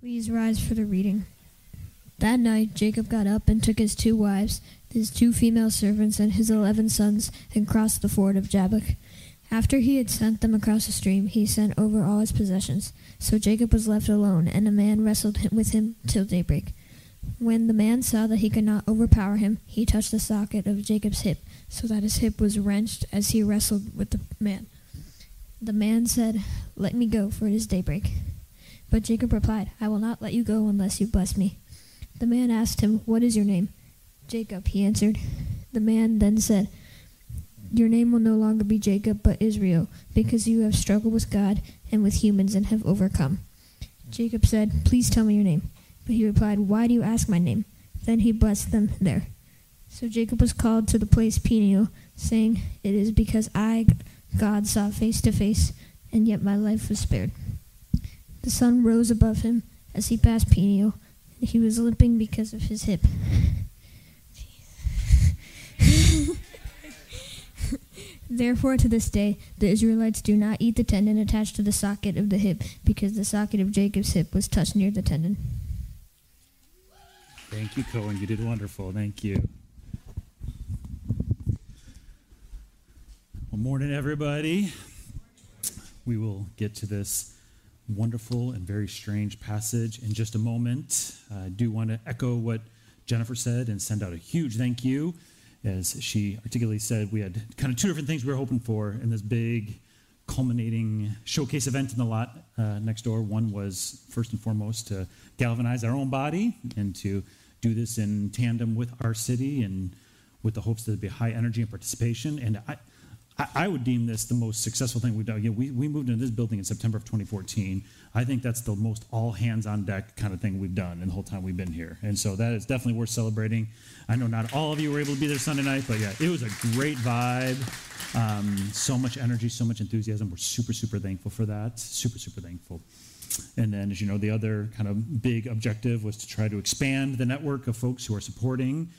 Please rise for the reading. That night Jacob got up and took his two wives, his two female servants, and his eleven sons, and crossed the ford of Jabbok. After he had sent them across the stream, he sent over all his possessions. So Jacob was left alone, and a man wrestled with him till daybreak. When the man saw that he could not overpower him, he touched the socket of Jacob's hip, so that his hip was wrenched as he wrestled with the man. The man said, Let me go, for it is daybreak. But Jacob replied, I will not let you go unless you bless me. The man asked him, What is your name? Jacob, he answered. The man then said, Your name will no longer be Jacob, but Israel, because you have struggled with God and with humans and have overcome. Jacob said, Please tell me your name. But he replied, Why do you ask my name? Then he blessed them there. So Jacob was called to the place Peniel, saying, It is because I, God, saw face to face, and yet my life was spared. The sun rose above him as he passed and he was limping because of his hip. Therefore, to this day, the Israelites do not eat the tendon attached to the socket of the hip, because the socket of Jacob's hip was touched near the tendon. Thank you, Cohen. You did wonderful. Thank you. Well, morning, everybody. We will get to this wonderful and very strange passage in just a moment. I do want to echo what Jennifer said and send out a huge thank you. As she articulately said, we had kind of two different things we were hoping for in this big culminating showcase event in the lot uh, next door. One was, first and foremost, to galvanize our own body and to do this in tandem with our city and with the hopes that there'd be high energy and participation. And I, I, would deem this the most successful thing we've done. Know, we, we moved into this building in September of 2014. I think that's the most all hands on deck kind of thing we've done in the whole time we've been here. And so that is definitely worth celebrating. I know not all of you were able to be there Sunday night, but yeah, it was a great vibe. Um, so much energy, so much enthusiasm. We're super, super thankful for that. Super, super thankful. And then, as you know, the other kind of big objective was to try to expand the network of folks who are supporting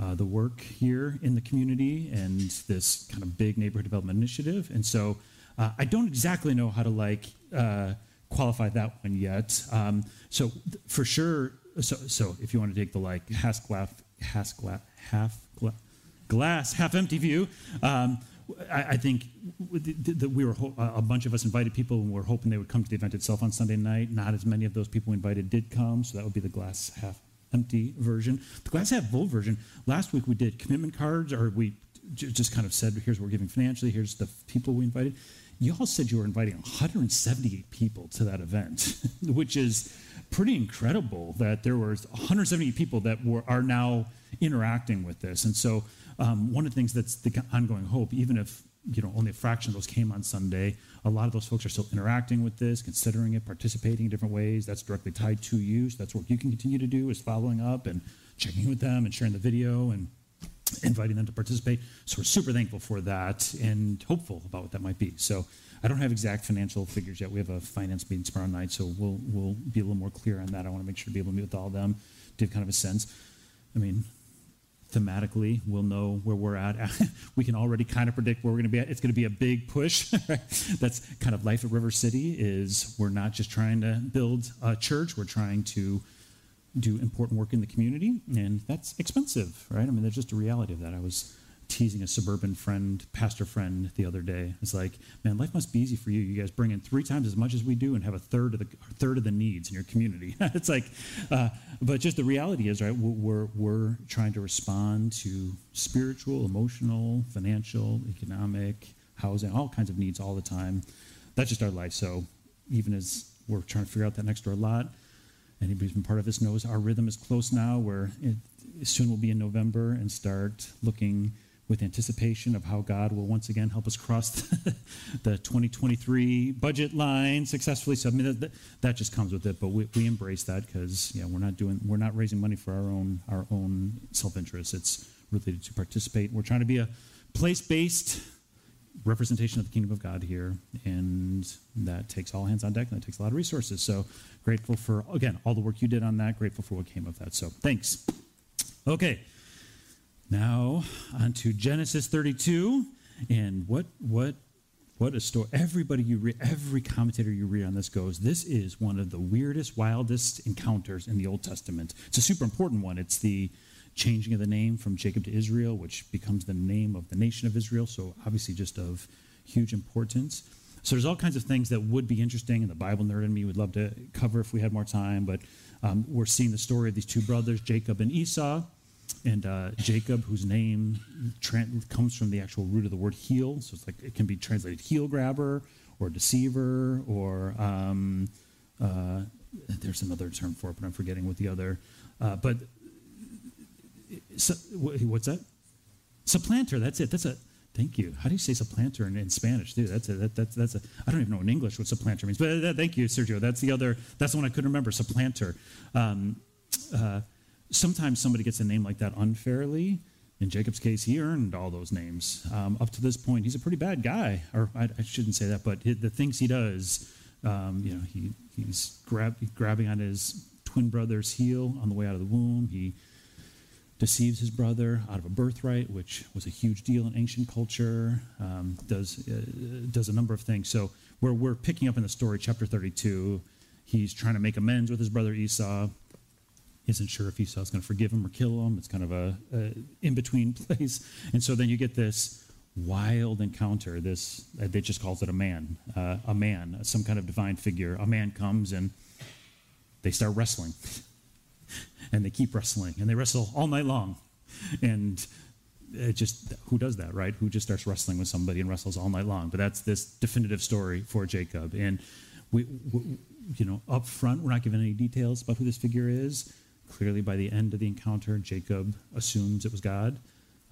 uh, the work here in the community and this kind of big neighborhood development initiative. And so uh, I don't exactly know how to like uh, qualify that one yet. Um, so th- for sure, so, so if you want to take the like half glass, half glass, half gla- glass, half empty view, um, I, I, think that we were ho- a bunch of us invited people and we were hoping they would come to the event itself on Sunday night. Not as many of those people we invited did come, so that would be the glass half empty version. The glass half full version. Last week we did commitment cards, or we just kind of said, "Here's what we're giving financially. Here's the people we invited." You all said you were inviting 178 people to that event, which is pretty incredible. That there were 178 people that were are now interacting with this, and so um, one of the things that's the ongoing hope, even if you know only a fraction of those came on Sunday, a lot of those folks are still interacting with this, considering it, participating in different ways. That's directly tied to you. So that's work you can continue to do is following up and checking with them and sharing the video and inviting them to participate. So we're super thankful for that and hopeful about what that might be. So I don't have exact financial figures yet. We have a finance meeting tomorrow night, so we'll we'll be a little more clear on that. I want to make sure to be able to meet with all of them to have kind of a sense. I mean, thematically we'll know where we're at. We can already kind of predict where we're going to be at. It's going to be a big push. That's kind of life at river city is we're not just trying to build a church we're trying to do important work in the community and that's expensive right? I mean there's just a reality of that. I was teasing a suburban friend, pastor friend, the other day. It's like, man, life must be easy for you. You guys bring in three times as much as we do and have a third of the third of the needs in your community. it's like, uh, but just the reality is, right? We're we're trying to respond to spiritual, emotional, financial, economic, housing, all kinds of needs all the time. That's just our life. So even as we're trying to figure out that next door lot, anybody who's been part of this knows our rhythm is close now. Where it, soon we'll be in November and start looking with anticipation of how God will once again help us cross the, 2023 budget line successfully. So I mean, that, that just comes with it, but we, we embrace that because yeah, we're not doing we're not raising money for our own our own self interest. It's related to participate. We're trying to be a place based representation of the kingdom of God here, and that takes all hands on deck and that takes a lot of resources. So grateful for again all the work you did on that. Grateful for what came of that. So thanks. Okay. Now, on to Genesis 32. And what, what What a story. Everybody you read, every commentator you read on this goes, this is one of the weirdest, wildest encounters in the Old Testament. It's a super important one. It's the changing of the name from Jacob to Israel, which becomes the name of the nation of Israel. So obviously just of huge importance. So there's all kinds of things that would be interesting, and the Bible nerd in me would love to cover if we had more time. But um, we're seeing the story of these two brothers, Jacob and Esau and uh, Jacob, whose name comes from the actual root of the word heel. So it's like it can be translated heel grabber or deceiver or um, uh, there's another term for it, but I'm forgetting what the other. Uh, but so, what's that? Supplanter. That's it. That's a. Thank you. How do you say supplanter in, in Spanish, too? That's a, that, that's, that's a, I don't even know in English what supplanter means, but uh, thank you, Sergio. That's the other, that's the one I couldn't remember, supplanter. Um, uh, sometimes somebody gets a name like that unfairly. In Jacob's case, he earned all those names. Um, up to this point, he's a pretty bad guy. Or I, I shouldn't say that, but the things he does, um, you know, he, he's grab, grabbing on his twin brother's heel on the way out of the womb. He deceives his brother out of a birthright, which was a huge deal in ancient culture. Um, does uh, does a number of things. So we're we're picking up in the story, chapter 32. He's trying to make amends with his brother Esau isn't sure if Esau's going to forgive him or kill him. It's kind of a, a in between place. And so then you get this wild encounter. This uh, they just calls it a man, uh, a man, some kind of divine figure. A man comes and they start wrestling, and they keep wrestling, and they wrestle all night long, and it just who does that, right? Who just starts wrestling with somebody and wrestles all night long? But that's this definitive story for Jacob, and we, we you know, up front, we're not given any details about who this figure is. Clearly, by the end of the encounter, Jacob assumes it was God.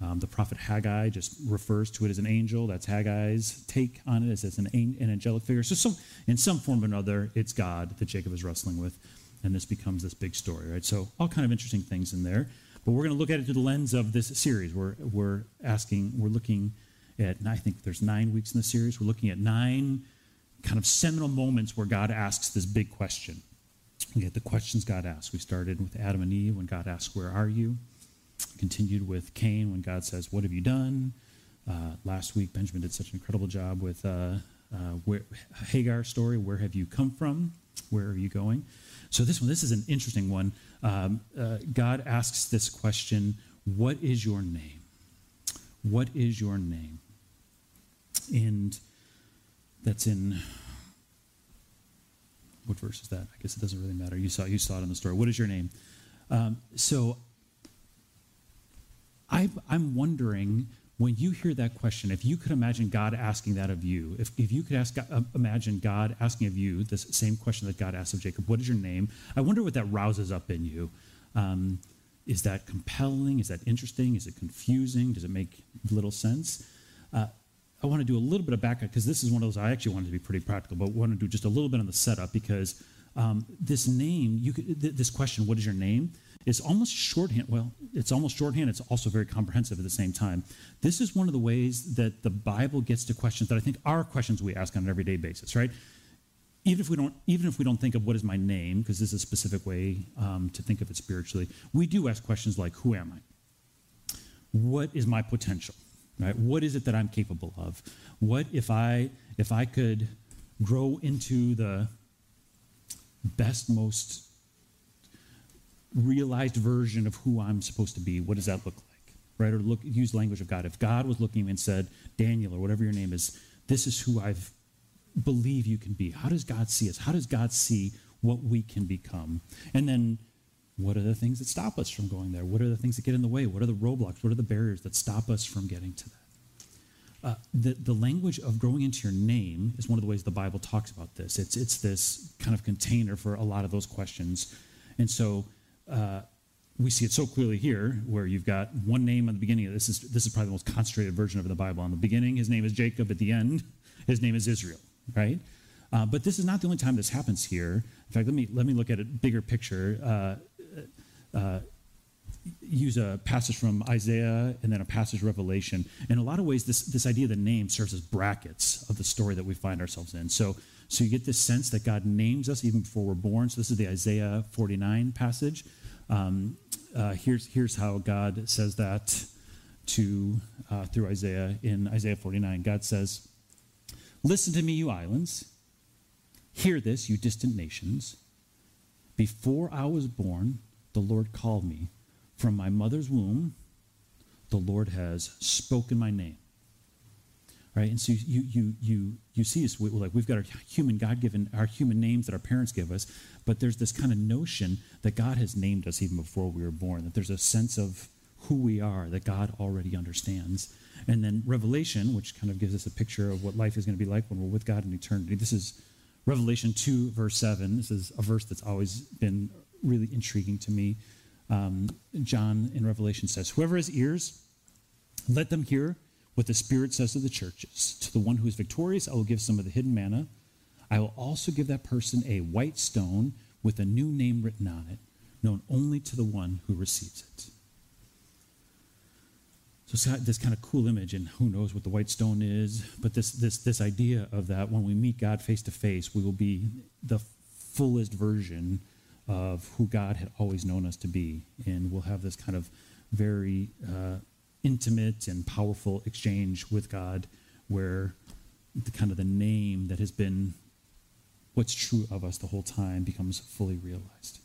Um, the prophet Haggai just refers to it as an angel. That's Haggai's take on it, as it's an, an angelic figure. So, some, in some form or another, it's God that Jacob is wrestling with, and this becomes this big story, right? So, all kind of interesting things in there. But we're going to look at it through the lens of this series. We're, we're asking, we're looking at, I think there's nine weeks in the series. We're looking at nine kind of seminal moments where God asks this big question. Get the questions God asks. We started with Adam and Eve when God asked, Where are you? Continued with Cain when God says, What have you done? Uh, last week, Benjamin did such an incredible job with uh, uh, where, Hagar story. Where have you come from? Where are you going? So this one, this is an interesting one. Um, uh, God asks this question: What is your name? What is your name? And that's in what verse is that? I guess it doesn't really matter. You saw you saw it in the story. What is your name? Um, so I, I'm wondering when you hear that question, if you could imagine God asking that of you, if, if you could ask, uh, imagine God asking of you this same question that God asked of Jacob, what is your name? I wonder what that rouses up in you. Um, is that compelling? Is that interesting? Is it confusing? Does it make little sense? Uh, I want to do a little bit of backup because this is one of those I actually wanted to be pretty practical, but want to do just a little bit on the setup because um, this name, could, th- this question, what is your name, is almost shorthand. Well, it's almost shorthand. It's also very comprehensive at the same time. This is one of the ways that the Bible gets to questions that I think are questions we ask on an everyday basis, right? Even if we don't, even if we don't think of what is my name, because this is a specific way um, to think of it spiritually, we do ask questions like, "Who am I? What is my potential?" Right? What is it that I'm capable of? What if I if I could grow into the best, most realized version of who I'm supposed to be? What does that look like? Right? Or look use language of God. If God was looking and said, Daniel, or whatever your name is, this is who I believe you can be. How does God see us? How does God see what we can become? And then what are the things that stop us from going there? What are the things that get in the way? What are the roadblocks? What are the barriers that stop us from getting to that? Uh, the, the language of growing into your name is one of the ways the Bible talks about this. It's, it's this kind of container for a lot of those questions. And so uh, we see it so clearly here, where you've got one name at the beginning. Of this is this is probably the most concentrated version of the Bible. In the beginning, his name is Jacob. At the end, his name is Israel. Right? Uh, but this is not the only time this happens here. In fact, let me let me look at a bigger picture. Uh, use a passage from Isaiah and then a passage Revelation. In a lot of ways, this, this idea of the name serves as brackets of the story that we find ourselves in. So, so you get this sense that God names us even before we're born. So this is the Isaiah 49 passage. Um, uh, here's, here's how God says that to uh, through Isaiah in Isaiah 49. God says, Listen to me, you islands. Hear this, you distant nations. Before I was born, the Lord called me. From my mother's womb, the Lord has spoken my name. Right? And so you, you, you, you see this, like we've got our human, God given, our human names that our parents give us, but there's this kind of notion that God has named us even before we were born, that there's a sense of who we are that God already understands. And then Revelation, which kind of gives us a picture of what life is going to be like when we're with God in eternity. This is Revelation 2, verse 7. This is a verse that's always been really intriguing to me. Um, John in Revelation says, Whoever has ears, let them hear what the Spirit says to the churches. To the one who is victorious, I will give some of the hidden manna. I will also give that person a white stone with a new name written on it, known only to the one who receives it. So it's got this kind of cool image, and who knows what the white stone is, but this, this, this idea of that when we meet God face to face, we will be the fullest version of who God had always known us to be. And we'll have this kind of very uh, intimate and powerful exchange with God where the kind of the name that has been what's true of us the whole time becomes fully realized.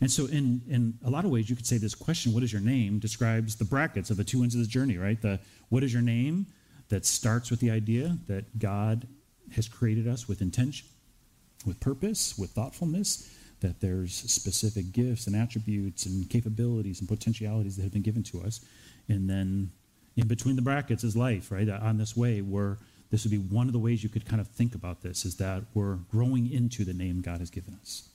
And so, in, in a lot of ways, you could say this question, What is your name? describes the brackets of the two ends of the journey, right? The what is your name that starts with the idea that God has created us with intention, with purpose, with thoughtfulness, that there's specific gifts and attributes and capabilities and potentialities that have been given to us. And then in between the brackets is life, right? On this way, where this would be one of the ways you could kind of think about this is that we're growing into the name God has given us.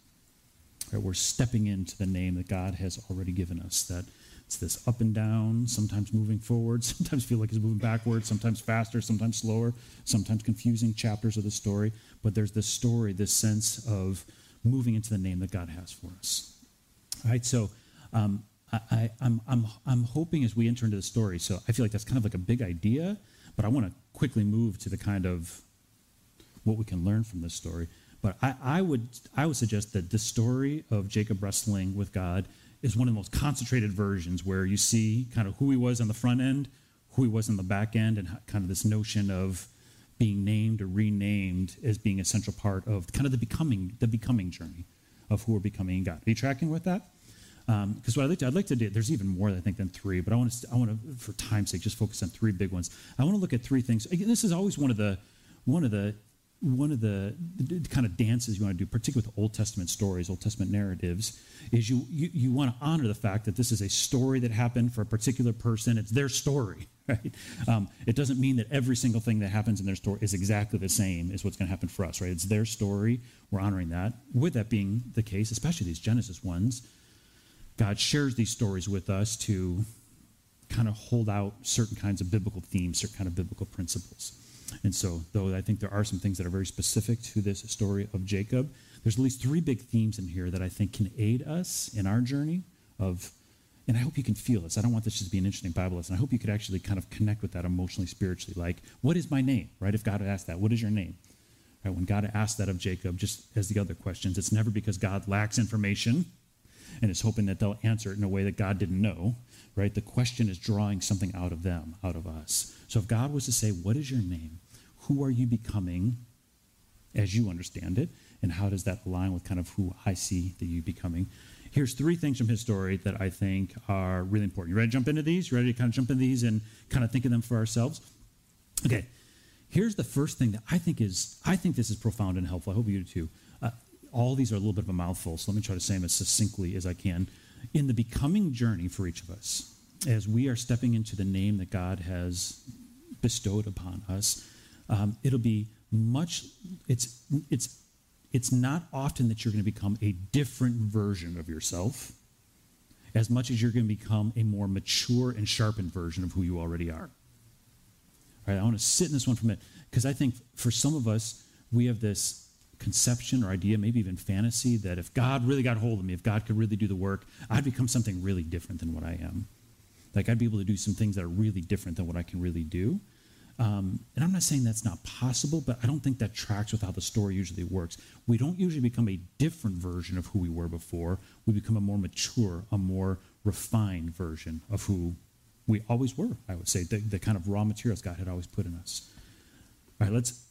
Right? We're stepping into the name that God has already given us. That it's this up and down, sometimes moving forward, sometimes feel like it's moving backwards, sometimes faster, sometimes slower, sometimes confusing chapters of the story. But there's this story, this sense of moving into the name that God has for us. All right, so um, I, am I'm, I'm, I'm hoping as we enter into the story, so I feel like that's kind of like a big idea, but I want to quickly move to the kind of what we can learn from this story. But I, I, would, I would suggest that the story of Jacob wrestling with God is one of the most concentrated versions where you see kind of who he was on the front end, who he was on the back end, and kind of this notion of being named or renamed as being a central part of kind of the becoming, the becoming journey of who we're becoming in God. Are you tracking with that? Because um, what I'd like, to, I'd like to do, there's even more, I think, than three, but I want to, I want to, for time's sake, just focus on three big ones. I want to look at three things. Again, this is always one of the, one of the, one of the, the, kind of dances you want to do, particularly with Old Testament stories, Old Testament narratives, is you, you, you want to honor the fact that this is a story that happened for a particular person. It's their story, right? Um, it doesn't mean that every single thing that happens in their story is exactly the same as what's going to happen for us, right? It's their story. We're honoring that. With that being the case, especially these Genesis ones, God shares these stories with us to kind of hold out certain kinds of biblical themes, certain kind of biblical principles. And so, though I think there are some things that are very specific to this story of Jacob, there's at least three big themes in here that I think can aid us in our journey of, and I hope you can feel this. I don't want this just to be an interesting Bible lesson. I hope you could actually kind of connect with that emotionally, spiritually. Like, what is my name, right? If God asked that, what is your name? Right, when God asked that of Jacob, just as the other questions, it's never because God lacks information and is hoping that they'll answer it in a way that God didn't know, right? The question is drawing something out of them, out of us. So if God was to say, What is your name? Who are you becoming as you understand it? And how does that align with kind of who I see that you becoming? Here's three things from his story that I think are really important. You ready to jump into these? You ready to kind of jump into these and kind of think of them for ourselves? Okay. Here's the first thing that I think is, I think this is profound and helpful. I hope you do too all these are a little bit of a mouthful, so let me try to say them as succinctly as I can. In the becoming journey for each of us, as we are stepping into the name that God has bestowed upon us, um, it'll be much, it's, it's, it's not often that you're going to become a different version of yourself as much as you're going to become a more mature and sharpened version of who you already are. All right, I want to sit in this one for a minute because I think for some of us, we have this conception or idea, maybe even fantasy, that if God really got hold of me, if God could really do the work, I'd become something really different than what I am. Like I'd be able to do some things that are really different than what I can really do. Um, and I'm not saying that's not possible, but I don't think that tracks with how the story usually works. We don't usually become a different version of who we were before. We become a more mature, a more refined version of who we always were, I would say, the, the kind of raw materials God had always put in us. All right, let's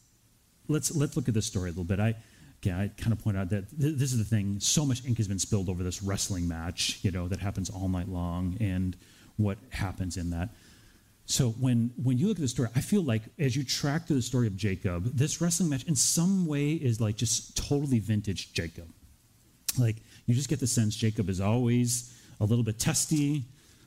let's let's look at this story a little bit. I again, I kind of point out that th- this is the thing. So much ink has been spilled over this wrestling match, you know, that happens all night long, and what happens in that. So when when you look at the story, I feel like as you track through the story of Jacob, this wrestling match in some way is like just totally vintage Jacob. Like you just get the sense Jacob is always a little bit testy,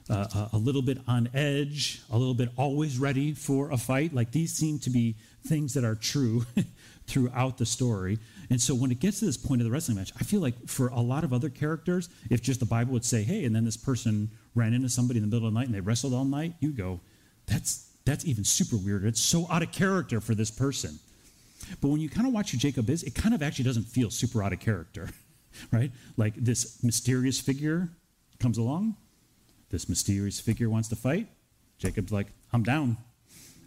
uh, a, little bit on edge, a little bit always ready for a fight. Like these seem to be things that are true throughout the story. And so when it gets to this point of the wrestling match, I feel like for a lot of other characters, if just the Bible would say, hey, and then this person ran into somebody in the middle of the night and they wrestled all night, you go, that's that's even super weird. It's so out of character for this person. But when you kind of watch who Jacob is, it kind of actually doesn't feel super out of character, right? Like this mysterious figure comes along, this mysterious figure wants to fight. Jacob's like, I'm down.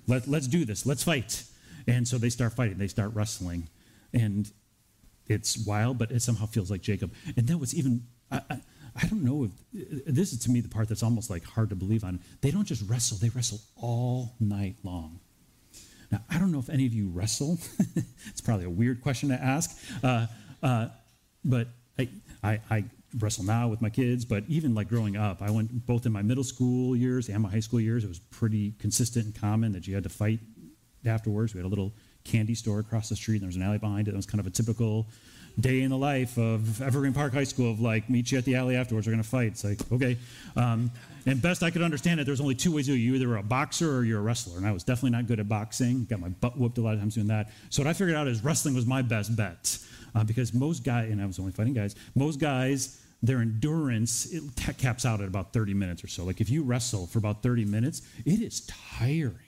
Let, let's do this. Let's fight. And so they start fighting. They start wrestling. And it's wild, but it somehow feels like Jacob. And that was even, I, I, I don't know if, this is to me the part that's almost like hard to believe on. They don't just wrestle, they wrestle all night long. Now, I don't know if any of you wrestle. it's probably a weird question to ask. Uh, uh, but I, I, I wrestle now with my kids, but even like growing up, I went both in my middle school years and my high school years. It was pretty consistent and common that you had to fight afterwards. We had a little candy store across the street, and there was an alley behind it. It was kind of a typical day in the life of Evergreen Park High School of like, meet you at the alley afterwards, we're going to fight. It's like, okay. Um, and best I could understand it, there's only two ways to do it. You either a boxer or you're a wrestler. And I was definitely not good at boxing. Got my butt whooped a lot of times doing that. So what I figured out is wrestling was my best bet. Uh, because most guys, and I was only fighting guys, most guys, their endurance it caps out at about 30 minutes or so. Like if you wrestle for about 30 minutes, it is tiring.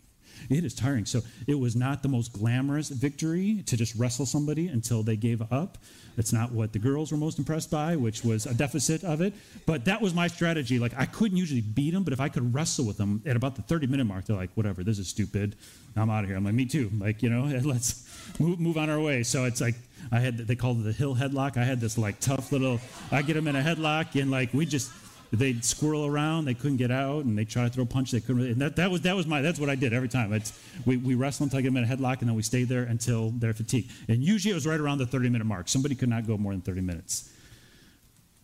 It is tiring. So it was not the most glamorous victory to just wrestle somebody until they gave up. That's not what the girls were most impressed by, which was a deficit of it. But that was my strategy. Like I couldn't usually beat them, but if I could wrestle with them at about the 30 minute mark, they're like, whatever, this is stupid. I'm out of here. I'm like, me too. Like, you know, let's move, move on our way. So it's like, I had, they called it the hill headlock. I had this like tough little, I get them in a headlock and like we just, they'd squirrel around, they couldn't get out, and they try to throw a punch, they couldn't. Really, and that, that was that was my that's what I did every time. It's, we we wrestle until I get them in a headlock, and then we stayed there until they're fatigued. And usually it was right around the 30 minute mark. Somebody could not go more than 30 minutes.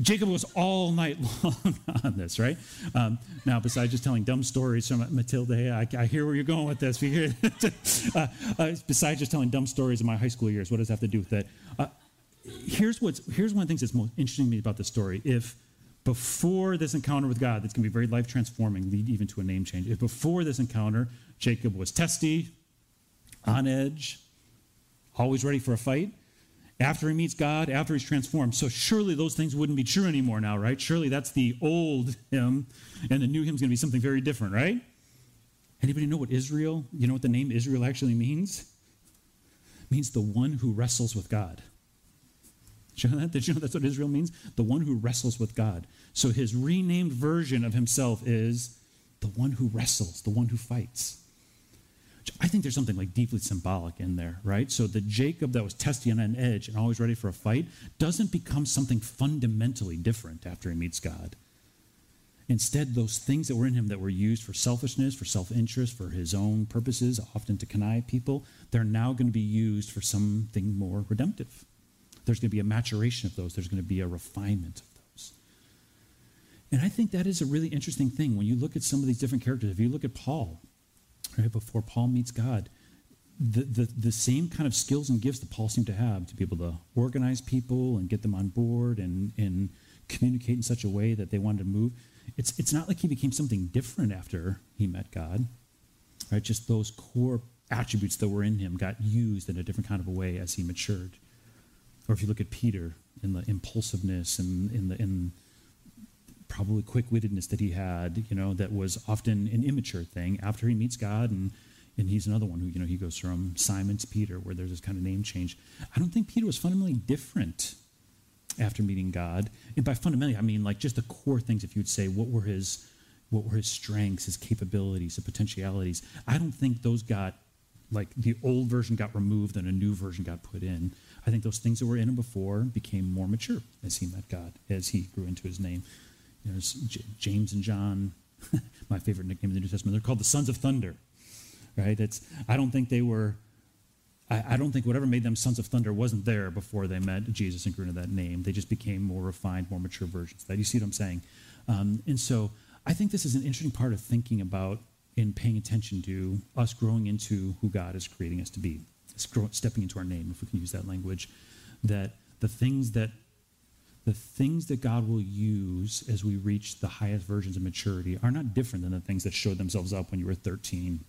Jacob was all night long on this, right? Um, now, besides just telling dumb stories from Matilda, hey, I, I hear where you're going with this. uh, uh, besides just telling dumb stories in my high school years, what does that have to do with that? Uh, here's what's here's one of the things that's most interesting to me about this story. If before this encounter with God, that's going to be very life transforming, lead even to a name change. If before this encounter, Jacob was testy, on edge, always ready for a fight, after he meets God, after he's transformed. So surely those things wouldn't be true anymore now, right? Surely that's the old him, and the new him is going to be something very different, right? Anybody know what Israel, you know what the name Israel actually means? It means the one who wrestles with God. Did you know that? Did you know that's what Israel means? The one who wrestles with God. So his renamed version of himself is the one who wrestles, the one who fights. I think there's something like deeply symbolic in there, right? So the Jacob that was testy on an edge and always ready for a fight doesn't become something fundamentally different after he meets God. Instead, those things that were in him that were used for selfishness, for self interest, for his own purposes, often to connive people, they're now going to be used for something more redemptive. There's going to be a maturation of those, there's going to be a refinement of those. And I think that is a really interesting thing when you look at some of these different characters. If you look at Paul, right, before Paul meets God, the, the, the same kind of skills and gifts that Paul seemed to have to be able to organize people and get them on board and, and communicate in such a way that they wanted to move. It's, it's not like he became something different after he met God, right? Just those core attributes that were in him got used in a different kind of a way as he matured. Or if you look at Peter and the impulsiveness and in the in probably quick-wittedness that he had, you know, that was often an immature thing. After he meets God, and and he's another one who you know he goes from Simon to Peter, where there's this kind of name change. I don't think Peter was fundamentally different after meeting God. And by fundamentally, I mean like just the core things. If you'd say what were his what were his strengths, his capabilities, his potentialities, I don't think those got like the old version got removed and a new version got put in. I think those things that were in him before became more mature as he met God, as he grew into his name. You know, James and John, my favorite nickname in the New Testament, they're called the sons of thunder, right? It's, I don't think they were I, I, don't think whatever made them sons of thunder wasn't there before they met Jesus and grew into that name. They just became more refined, more mature versions. That you see what I'm saying? Um, and so I think this is an interesting part of thinking about and paying attention to us growing into who God is creating us to be, stepping into our name, if we can use that language. That the things that the things that God will use as we reach the highest versions of maturity are not different than the things that showed themselves up when you were 13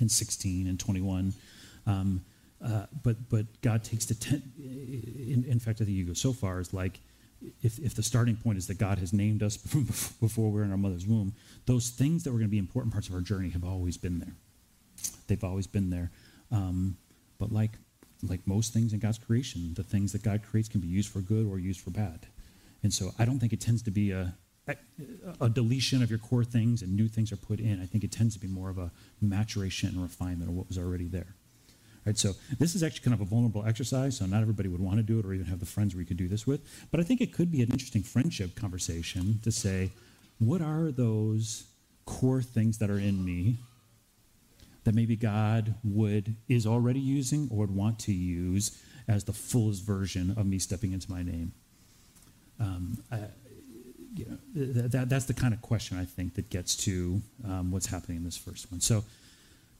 and 16 and 21. Um, uh, but but God takes the ten, in, in fact I think you go so far as like if, if the starting point is that God has named us before we are in our mother's womb, those things that were going to be important parts of our journey have always been there. They've always been there. Um, but like like most things in God's creation, the things that God creates can be used for good or used for bad. And so I don't think it tends to be a, a deletion of your core things and new things are put in. I think it tends to be more of a maturation and refinement of what was already there. Right, so this is actually kind of a vulnerable exercise, so not everybody would want to do it or even have the friends you could do this with. But I think it could be an interesting friendship conversation to say, what are those core things that are in me that maybe God would is already using or would want to use as the fullest version of me stepping into my name? Um, I, you know, that, that, that's the kind of question I think that gets to um, what's happening in this first one. So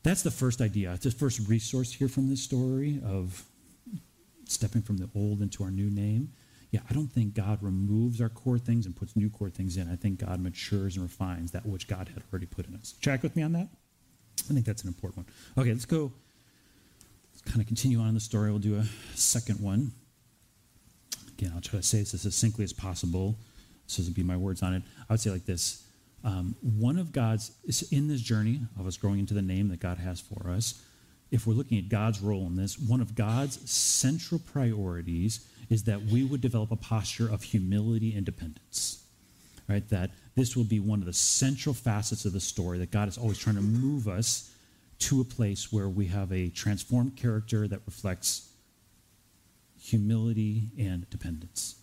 that's the first idea. It's the first resource here from this story of stepping from the old into our new name. Yeah, I don't think God removes our core things and puts new core things in. I think God matures and refines that which God had already put in us. Track with me on that? I think that's an important one. Okay, let's go. Let's kind of continue on in the story. We'll do a second one. Again, I'll try to say this as succinctly as possible. So this would be my words on it. I would say like this um, one of God's, in this journey of us growing into the name that God has for us, if we're looking at God's role in this, one of God's central priorities is that we would develop a posture of humility and dependence. Right? That this will be one of the central facets of the story, that God is always trying to move us to a place where we have a transformed character that reflects humility and dependence.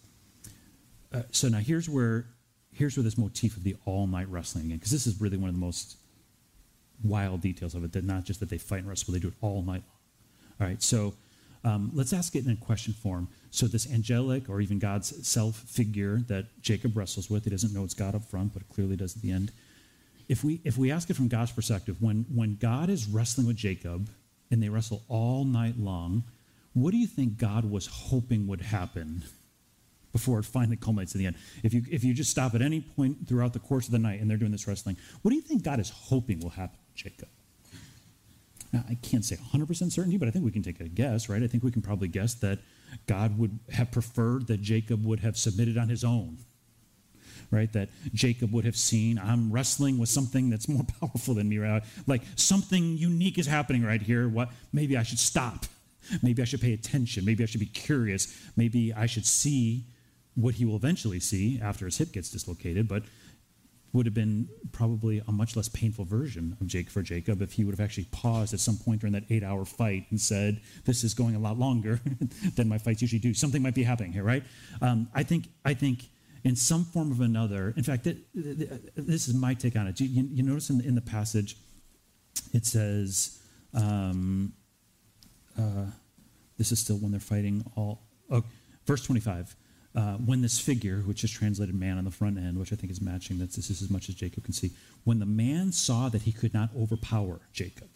Uh, so now here's where here's where this motif of the all night wrestling again, because this is really one of the most wild details of it. That not just that they fight and wrestle, they do it all night long. All right, so um, let's ask it in a question form. So this angelic or even God's self figure that Jacob wrestles with, he doesn't know it's God up front, but it clearly does at the end. If we if we ask it from God's perspective, when when God is wrestling with Jacob and they wrestle all night long, what do you think God was hoping would happen? before it finally culminates at the end. If you, if you just stop at any point throughout the course of the night and they're doing this wrestling, what do you think God is hoping will happen Jacob? Now, I can't say 100% certainty, but I think we can take a guess, right? I think we can probably guess that God would have preferred that Jacob would have submitted on his own, right? That Jacob would have seen, I'm wrestling with something that's more powerful than me, right? Like something unique is happening right here. What? Maybe I should stop. Maybe I should pay attention. Maybe I should be curious. Maybe I should see what he will eventually see after his hip gets dislocated, but would have been probably a much less painful version of Jake for Jacob if he would have actually paused at some point during that eight hour fight and said, This is going a lot longer than my fights usually do. Something might be happening here, right? Um, I think I think in some form or another, in fact, it, this is my take on it. You, you notice in, in, the passage, it says, um, uh, this is still when they're fighting all. Oh, verse 25 uh, when this figure, which is translated man on the front end, which I think is matching, that's this is as much as Jacob can see, when the man saw that he could not overpower Jacob.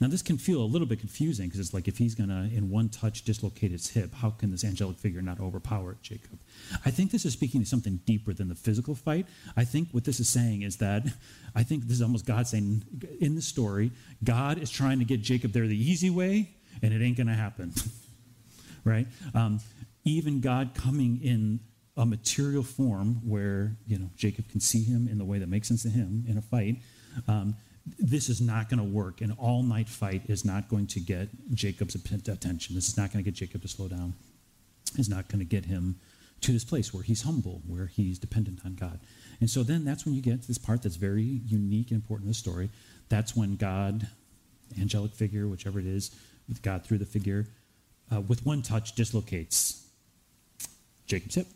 Now, this can feel a little bit confusing because it's like if he's going to, in one touch, dislocate his hip, how can this angelic figure not overpower Jacob? I think this is speaking to something deeper than the physical fight. I think what this is saying is that I think this is almost God saying in the story, God is trying to get Jacob there the easy way, and it ain't going to happen. right? Um, even God coming in a material form where you know Jacob can see him in the way that makes sense to him in a fight. Um, this is not going to work. An all night fight is not going to get Jacob's attention. This is not going to get Jacob to slow down. It's not going to get him to this place where he's humble, where he's dependent on God. And so then that's when you get to this part that's very unique and important in the story. That's when God, angelic figure, whichever it is, with God through the figure, uh, with one touch dislocates Jacob's hip.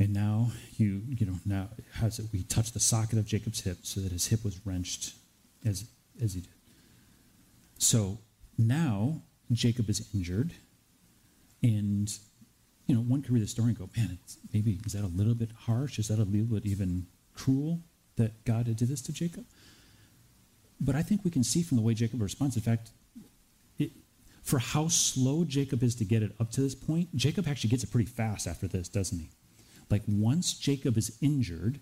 And now you, you know, now has it, we touch the socket of Jacob's hip so that his hip was wrenched as, as he did. So now Jacob is injured, and you know one could read the story and go, man, maybe is that a little bit harsh? Is that a little bit even cruel that God did this to Jacob? But I think we can see from the way Jacob responds. In fact, for how slow Jacob is to get it up to this point, Jacob actually gets it pretty fast after this, doesn't he? Like once Jacob is injured,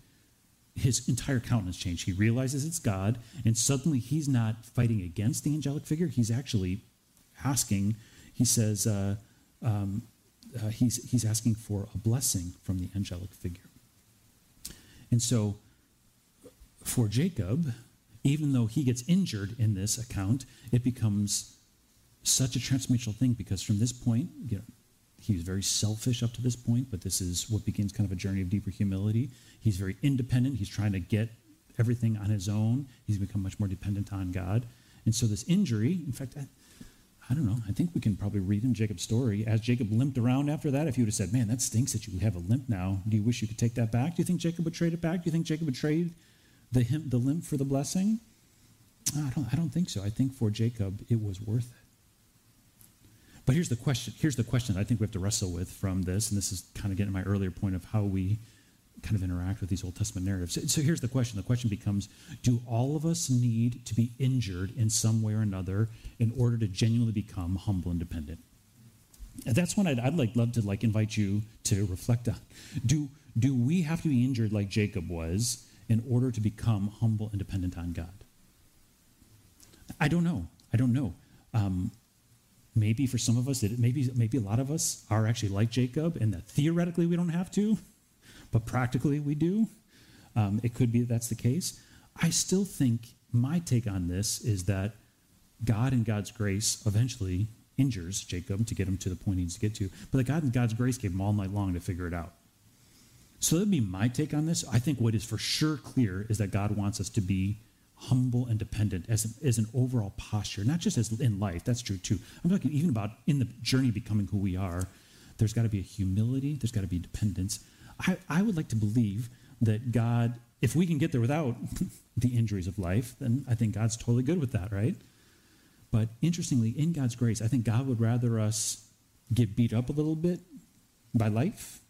his entire countenance changed. He realizes it's God, and suddenly he's not fighting against the angelic figure. He's actually asking. He says uh, um, uh, he's he's asking for a blessing from the angelic figure. And so, for Jacob, even though he gets injured in this account, it becomes such a transformational thing because from this point, you know, he was very selfish up to this point, but this is what begins kind of a journey of deeper humility. He's very independent. He's trying to get everything on his own. He's become much more dependent on God. And so this injury, in fact, I, I don't know, I think we can probably read in Jacob's story. As Jacob limped around after that, if you would have said, man, that stinks that you have a limp now, do you wish you could take that back? Do you think Jacob would trade it back? Do you think Jacob would trade the, the limp for the blessing? I don't, I don't think so. I think for Jacob, it was worth it. But here's the question. Here's the question I think we have to wrestle with from this, and this is kind of getting my earlier point of how we kind of interact with these Old Testament narratives. So, so here's the question. The question becomes, do all of us need to be injured in some way or another in order to genuinely become humble and dependent? And that's one I'd, I'd like love to like invite you to reflect on. Do do we have to be injured like Jacob was in order to become humble and dependent on God? I don't know. I don't know. Um, maybe for some of us, it, maybe maybe a lot of us are actually like Jacob, and that theoretically we don't have to, but practically we do. Um, it could be that that's the case. I still think my take on this is that God and God's grace eventually injures Jacob to get him to the point he needs to get to, but that God and God's grace gave him all night long to figure it out. So that'd be my take on this. I think what is for sure clear is that God wants us to be humble and dependent as, as an overall posture, not just as in life, that's true too. I'm talking even about in the journey becoming who we are. There's got to be a humility, there's got to be dependence. I, I would like to believe that God, if we can get there without the injuries of life, then I think God's totally good with that, right? But interestingly, in God's grace, I think God would rather us get beat up a little bit by life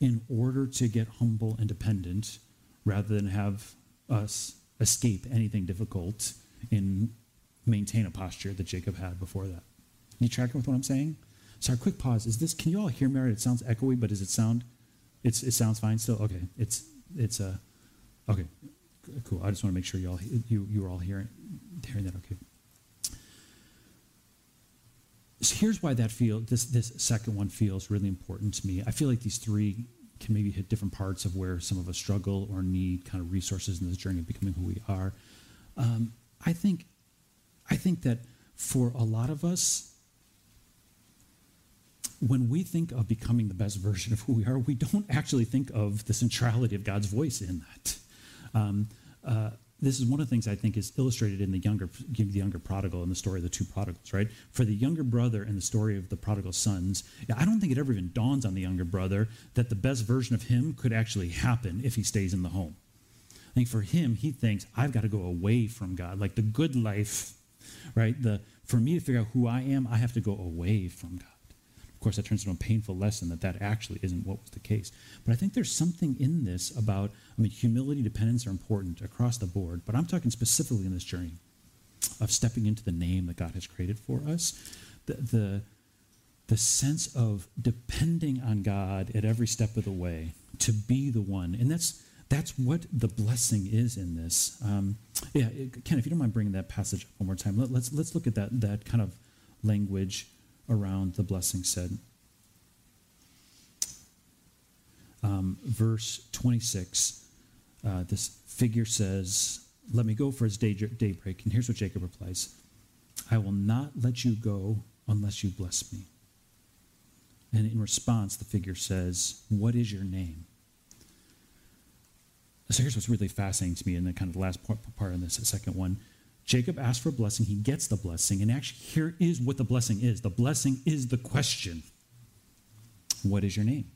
in order to get humble and dependent rather than have us escape anything difficult and maintain a posture that Jacob had before that. You tracking with what I'm saying? Sorry, quick pause. Is this? Can you all hear me? It sounds echoey, but does it sound? It's it sounds fine still. Okay, it's it's a uh, okay, cool. I just want to make sure you all you you were all hearing hearing that. Okay. So here's why that feel this this second one feels really important to me. I feel like these three can maybe hit different parts of where some of us struggle or need kind of resources in this journey of becoming who we are. Um, I think, I think that for a lot of us, when we think of becoming the best version of who we are, we don't actually think of the centrality of God's voice in that. Um, uh, this is one of the things I think is illustrated in the younger, the younger prodigal and the story of the two prodigals, right? For the younger brother and the story of the prodigal sons, I don't think it ever even dawns on the younger brother that the best version of him could actually happen if he stays in the home. I think for him, he thinks, I've got to go away from God. Like the good life, right? The, for me to figure out who I am, I have to go away from God. Of course, that turns into a painful lesson that that actually isn't what was the case. But I think there's something in this about, I mean, humility, dependence are important across the board, but I'm talking specifically in this journey of stepping into the name that God has created for us. The, the, the sense of depending on God at every step of the way to be the one. And that's, that's what the blessing is in this. Um, yeah, Ken, if you don't mind bringing that passage up one more time, let, let's, let's look at that, that kind of language around the blessing said. Um, verse 26, uh, this figure says, Let me go for his day, daybreak. And here's what Jacob replies I will not let you go unless you bless me. And in response, the figure says, What is your name? So here's what's really fascinating to me in the kind of last part, part of this, second one. Jacob asks for a blessing, he gets the blessing, and actually, here is what the blessing is the blessing is the question What is your name?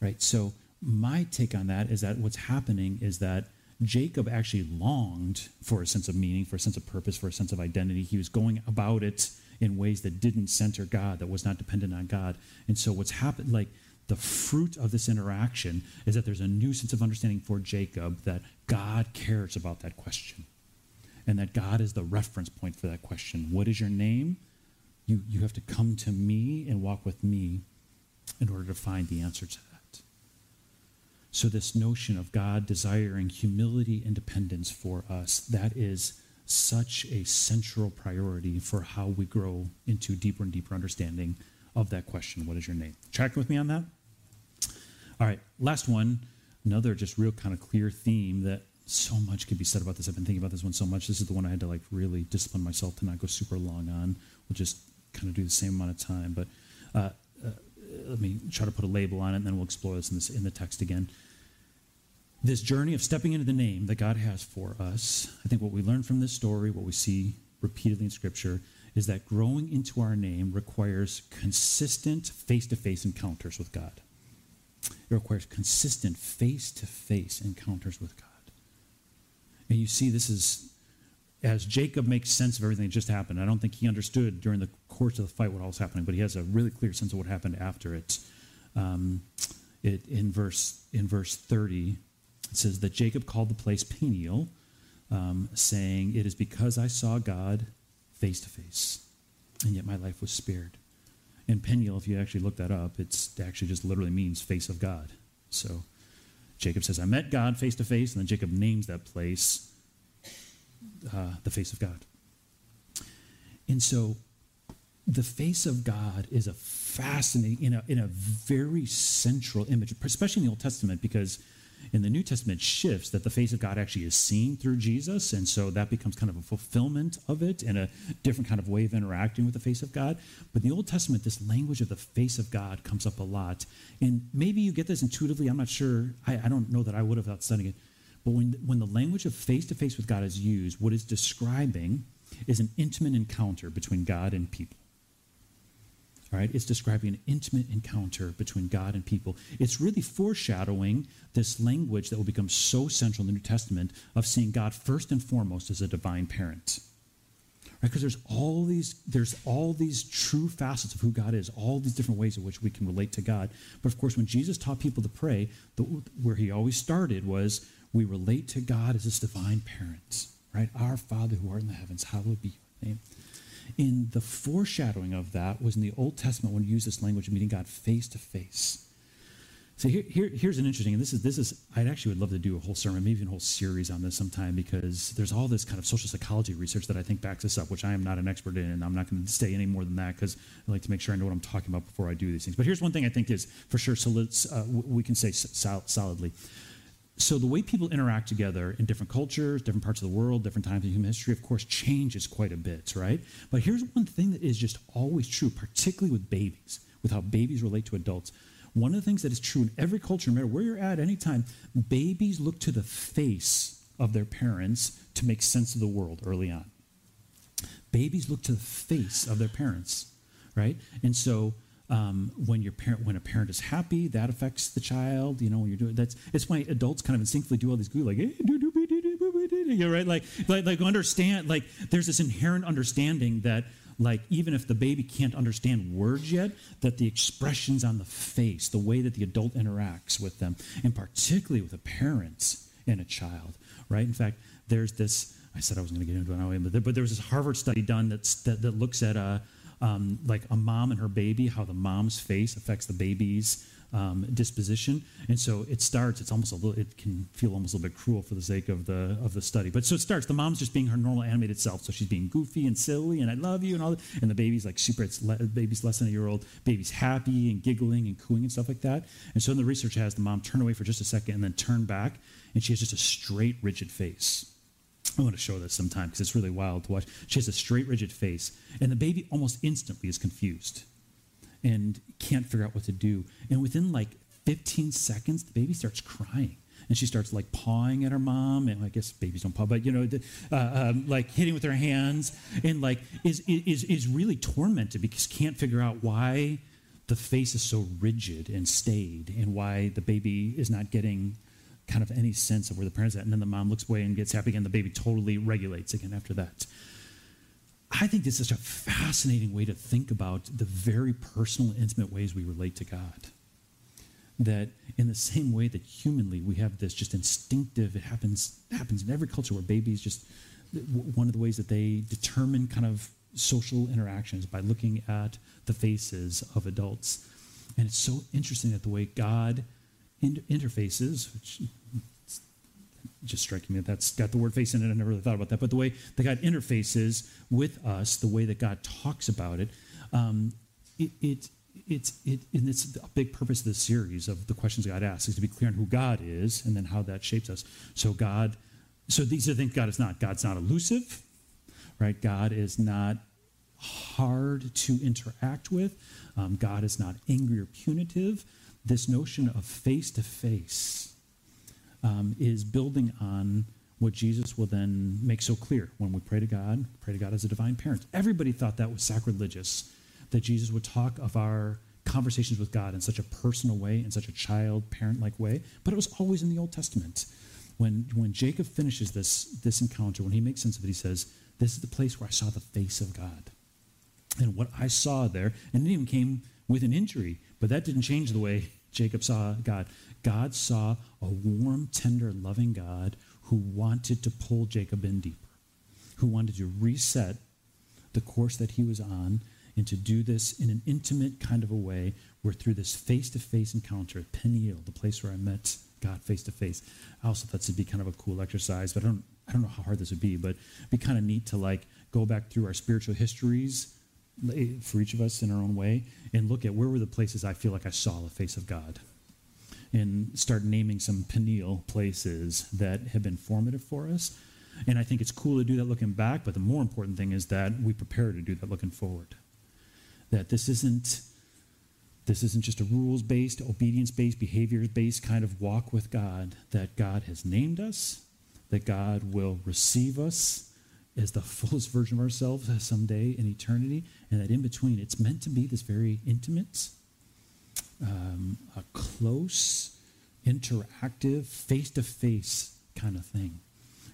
Right? So, my take on that is that what's happening is that Jacob actually longed for a sense of meaning, for a sense of purpose, for a sense of identity. He was going about it in ways that didn't center God, that was not dependent on God. And so what's happened, like the fruit of this interaction, is that there's a new sense of understanding for Jacob that God cares about that question. And that God is the reference point for that question. What is your name? You, you have to come to me and walk with me in order to find the answer to that. So, this notion of God desiring humility and dependence for us, that is such a central priority for how we grow into deeper and deeper understanding of that question what is your name? Tracking with me on that? All right, last one, another just real kind of clear theme that so much could be said about this. I've been thinking about this one so much. This is the one I had to like really discipline myself to not go super long on. We'll just kind of do the same amount of time. But uh, uh, let me try to put a label on it, and then we'll explore this in, this in the text again. This journey of stepping into the name that God has for us, I think what we learn from this story, what we see repeatedly in Scripture, is that growing into our name requires consistent face to face encounters with God. It requires consistent face to face encounters with God. And you see, this is as Jacob makes sense of everything that just happened. I don't think he understood during the course of the fight what all was happening, but he has a really clear sense of what happened after it. Um, it in verse in verse 30, it says that Jacob called the place Peniel, um, saying, "It is because I saw God face to face, and yet my life was spared." And Peniel, if you actually look that up, it's it actually just literally means face of God. So Jacob says, "I met God face to face," and then Jacob names that place uh, the face of God. And so the face of God is a fascinating, in a, in a very central image, especially in the Old Testament, because in the New Testament shifts that the face of God actually is seen through Jesus. And so that becomes kind of a fulfillment of it and a different kind of way of interacting with the face of God. But in the Old Testament, this language of the face of God comes up a lot. And maybe you get this intuitively. I'm not sure. I, I don't know that I would have without studying it. But when, when the language of face to face with God is used, what it's describing is an intimate encounter between God and people. All right, it's describing an intimate encounter between God and people. It's really foreshadowing this language that will become so central in the New Testament of seeing God first and foremost as a divine parent. Right? Because there's all these there's all these true facets of who God is, all these different ways in which we can relate to God. But of course, when Jesus taught people to pray, the, where he always started was we relate to God as his divine parent, right? Our Father who art in the heavens, hallowed be your name. In the foreshadowing of that was in the Old Testament when we use this language of meeting God face to face. So here, here, here's an interesting, and this is this is I actually would love to do a whole sermon, maybe even a whole series on this sometime, because there's all this kind of social psychology research that I think backs this up, which I am not an expert in, and I'm not going to stay any more than that because I like to make sure I know what I'm talking about before I do these things. But here's one thing I think is for sure, so let's, uh, we can say sol- solidly so the way people interact together in different cultures, different parts of the world, different times in human history, of course, changes quite a bit, right? But here's one thing that is just always true, particularly with babies, with how babies relate to adults. One of the things that is true in every culture, no matter where you're at, anytime, babies look to the face of their parents to make sense of the world early on. Babies look to the face of their parents, right? And so um, when your parent, when a parent is happy, that affects the child. You know, when you're doing that's it's why adults kind of instinctively do all these good like hey, do, right? Like, like like understand like there's this inherent understanding that like even if the baby can't understand words yet, that the expressions on the face, the way that the adult interacts with them, and particularly with a parent and a child, right? In fact, there's this. I said I was going to get into it but there, but there was this Harvard study done that's, that that looks at uh, um, like a mom and her baby, how the mom's face affects the baby's um, disposition. And so it starts, it's almost a little, it can feel almost a little bit cruel for the sake of the, of the study. But so it starts, the mom's just being her normal animated self. So she's being goofy and silly and I love you and all that. And the baby's like super, it's le- baby's less than a year old. Baby's happy and giggling and cooing and stuff like that. And so in the research has the mom turn away for just a second and then turn back. And she has just a straight, rigid face. I want to show this sometime because it's really wild to watch. She has a straight, rigid face, and the baby almost instantly is confused and can't figure out what to do. And within like 15 seconds, the baby starts crying. And she starts like pawing at her mom, and I guess babies don't paw, but you know, uh, um, like hitting with her hands, and like is is is really tormented because can't figure out why the face is so rigid and staid, and why the baby is not getting kind of any sense of where the parents at. And then the mom looks away and gets happy, again. the baby totally regulates again after that. I think this is such a fascinating way to think about the very personal, intimate ways we relate to God. That in the same way that humanly we have this just instinctive, it happens happens in every culture where babies just one of the ways that they determine kind of social interactions by looking at the faces of adults. And it's so interesting that the way God inter- interfaces, which just striking me that that's got the word face in it. I never really thought about that. But the way that God interfaces with us, the way that God talks about it, um, it, it it's it and it's a big purpose of this series of the questions God asks is to be clear on who God is and then how that shapes us. So God, so these are things God is not. God's not elusive, right? God is not hard to interact with. Um, God is not angry or punitive. This notion of face to face is building on what Jesus will then make so clear when we pray to God, pray to God as a divine parent. Everybody thought that was sacrilegious, that Jesus would talk of our conversations with God in such a personal way, in such a child parent like way, but it was always in the Old Testament. When, when Jacob finishes this, this encounter, when he makes sense of it, he says, This is the place where I saw the face of God. And what I saw there, and it even came with an injury, but that didn't change the way Jacob saw God. God saw a warm, tender, loving God who wanted to pull Jacob in deeper, who wanted to reset the course that he was on and to do this in an intimate kind of a way where through this face-to-face encounter at Peniel, the place where I met God face to face. I also thought this would be kind of a cool exercise, but I don't I don't know how hard this would be, but it'd be kind of neat to like go back through our spiritual histories for each of us in our own way and look at where were the places I feel like I saw the face of God and start naming some Peniel places that have been formative for us. And I think it's cool to do that looking back, but the more important thing is that we prepare to do that looking forward. That this isn't this isn't just a rules based, obedience based, behaviors based kind of walk with God, that God has named us, that God will receive us as the fullest version of ourselves someday in eternity, and that in between it's meant to be this very intimate, um, a close, interactive, face to face kind of thing.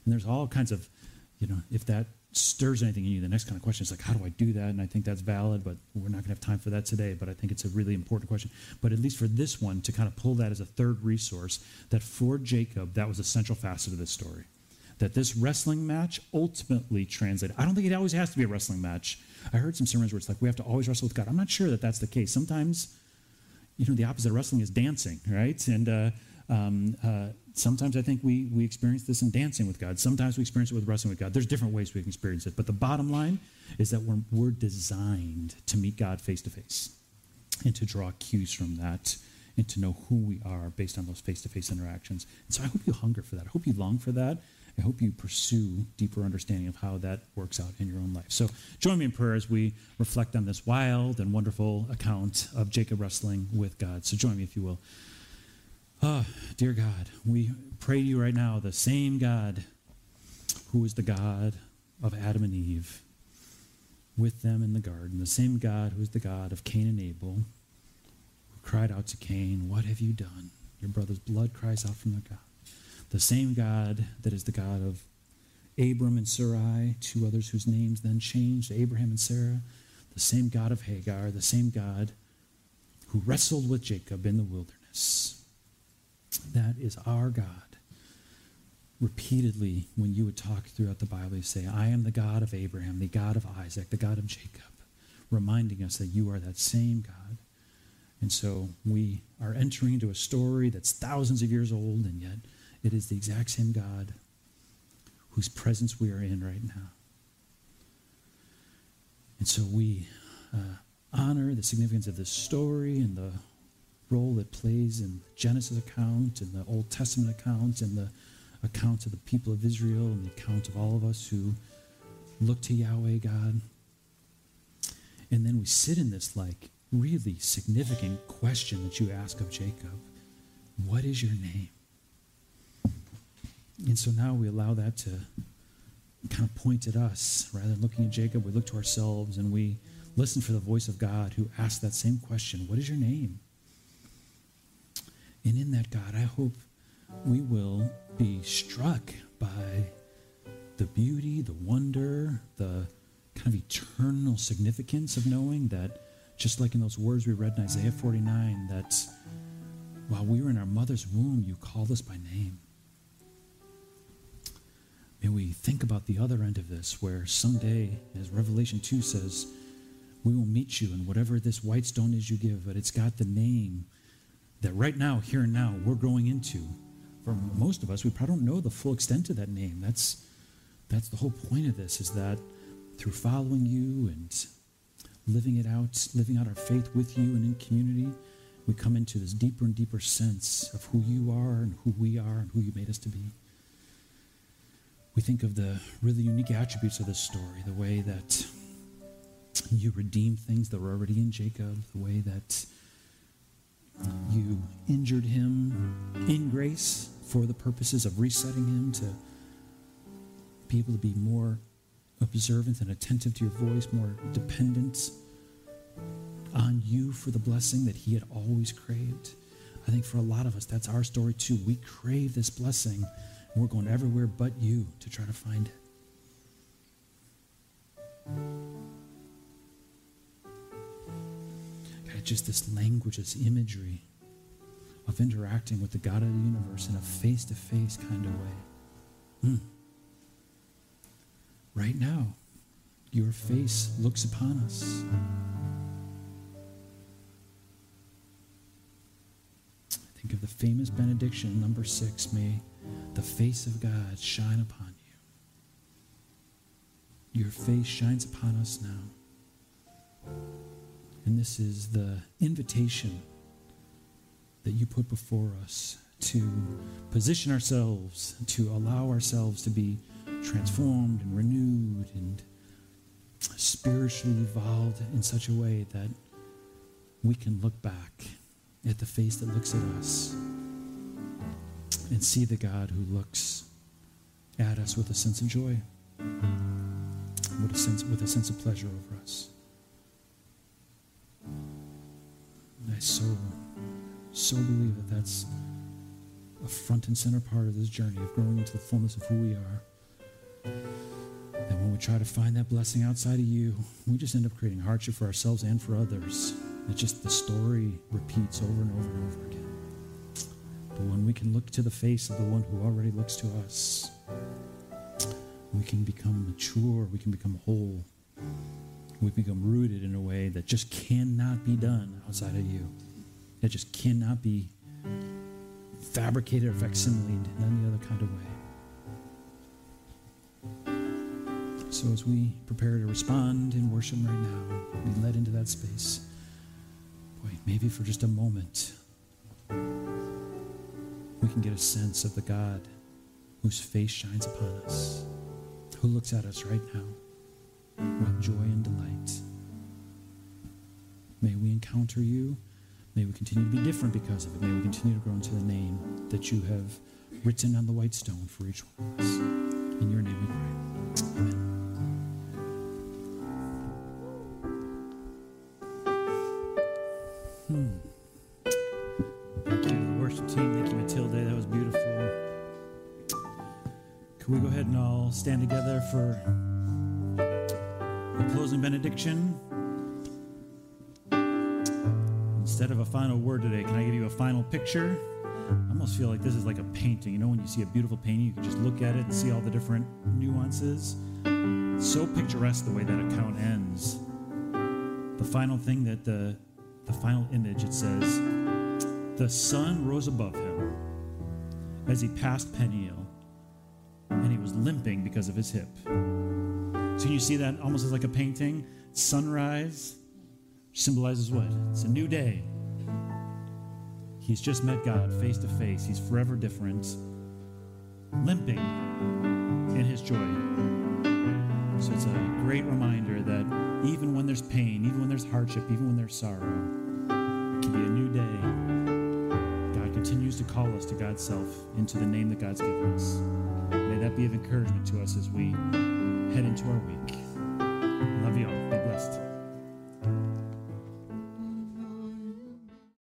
And there's all kinds of, you know, if that stirs anything in you, the next kind of question is like, how do I do that? And I think that's valid, but we're not going to have time for that today. But I think it's a really important question. But at least for this one, to kind of pull that as a third resource, that for Jacob, that was a central facet of this story. That this wrestling match ultimately translated. I don't think it always has to be a wrestling match. I heard some sermons where it's like we have to always wrestle with God. I'm not sure that that's the case. Sometimes you know, the opposite of wrestling is dancing, right? And uh, um, uh, sometimes I think we, we experience this in dancing with God. Sometimes we experience it with wrestling with God. There's different ways we can experience it. But the bottom line is that we're, we're designed to meet God face to face and to draw cues from that and to know who we are based on those face to face interactions. And so I hope you hunger for that. I hope you long for that. I hope you pursue deeper understanding of how that works out in your own life. So join me in prayer as we reflect on this wild and wonderful account of Jacob wrestling with God. So join me, if you will. Ah, oh, dear God, we pray to you right now, the same God who is the God of Adam and Eve with them in the garden, the same God who is the God of Cain and Abel, who cried out to Cain, What have you done? Your brother's blood cries out from the God the same God that is the God of Abram and Sarai, two others whose names then changed, Abraham and Sarah, the same God of Hagar, the same God who wrestled with Jacob in the wilderness. That is our God. Repeatedly, when you would talk throughout the Bible, you say, I am the God of Abraham, the God of Isaac, the God of Jacob, reminding us that you are that same God. And so we are entering into a story that's thousands of years old, and yet it is the exact same God whose presence we are in right now. And so we uh, honor the significance of this story and the role it plays in the Genesis account and the Old Testament account and the account of the people of Israel and the account of all of us who look to Yahweh God. And then we sit in this like really significant question that you ask of Jacob What is your name? And so now we allow that to kind of point at us. Rather than looking at Jacob, we look to ourselves and we listen for the voice of God who asks that same question What is your name? And in that, God, I hope we will be struck by the beauty, the wonder, the kind of eternal significance of knowing that, just like in those words we read in Isaiah 49, that while we were in our mother's womb, you called us by name. May we think about the other end of this, where someday, as Revelation 2 says, we will meet you and whatever this white stone is you give, but it's got the name that right now, here and now, we're growing into. For most of us, we probably don't know the full extent of that name. That's, that's the whole point of this, is that through following you and living it out, living out our faith with you and in community, we come into this deeper and deeper sense of who you are and who we are and who you made us to be. We think of the really unique attributes of this story, the way that you redeemed things that were already in Jacob, the way that uh, you injured him in grace for the purposes of resetting him to be able to be more observant and attentive to your voice, more dependent on you for the blessing that he had always craved. I think for a lot of us, that's our story too. We crave this blessing, and we're going everywhere but you to try to find it. God, just this language, this imagery of interacting with the God of the universe in a face to face kind of way. Mm. Right now, your face looks upon us. Think of the famous benediction, Numbers six. May the face of God shine upon you. Your face shines upon us now. And this is the invitation that you put before us to position ourselves, to allow ourselves to be transformed and renewed and spiritually evolved in such a way that we can look back at the face that looks at us and see the God who looks at us with a sense of joy, with a sense, with a sense of pleasure over us. And I so, so believe that that's a front and center part of this journey of growing into the fullness of who we are. And when we try to find that blessing outside of you, we just end up creating hardship for ourselves and for others. It's just the story repeats over and over and over again. But when we can look to the face of the one who already looks to us, we can become mature, we can become whole, we become rooted in a way that just cannot be done outside of you. It just cannot be fabricated or facsimiled in any other kind of way. So as we prepare to respond in worship right now, be led into that space maybe for just a moment, we can get a sense of the God whose face shines upon us, who looks at us right now with joy and delight. May we encounter you. May we continue to be different because of it. May we continue to grow into the name that you have written on the white stone for each one of us. In your name stand together for a closing benediction? Instead of a final word today, can I give you a final picture? I almost feel like this is like a painting. You know, when you see a beautiful painting, you can just look at it and see all the different nuances. so picturesque the way that account ends. The final thing that the the final image, it says, The sun rose above him as he passed Peniel, was limping because of his hip. So you see that almost as like a painting. Sunrise symbolizes what? It's a new day. He's just met God face to face. He's forever different, limping in his joy. So it's a great reminder that even when there's pain, even when there's hardship, even when there's sorrow, it can be a new day. God continues to call us to God's self, into the name that God's given us. That be of encouragement to us as we head into our week. Love you all. Be blessed.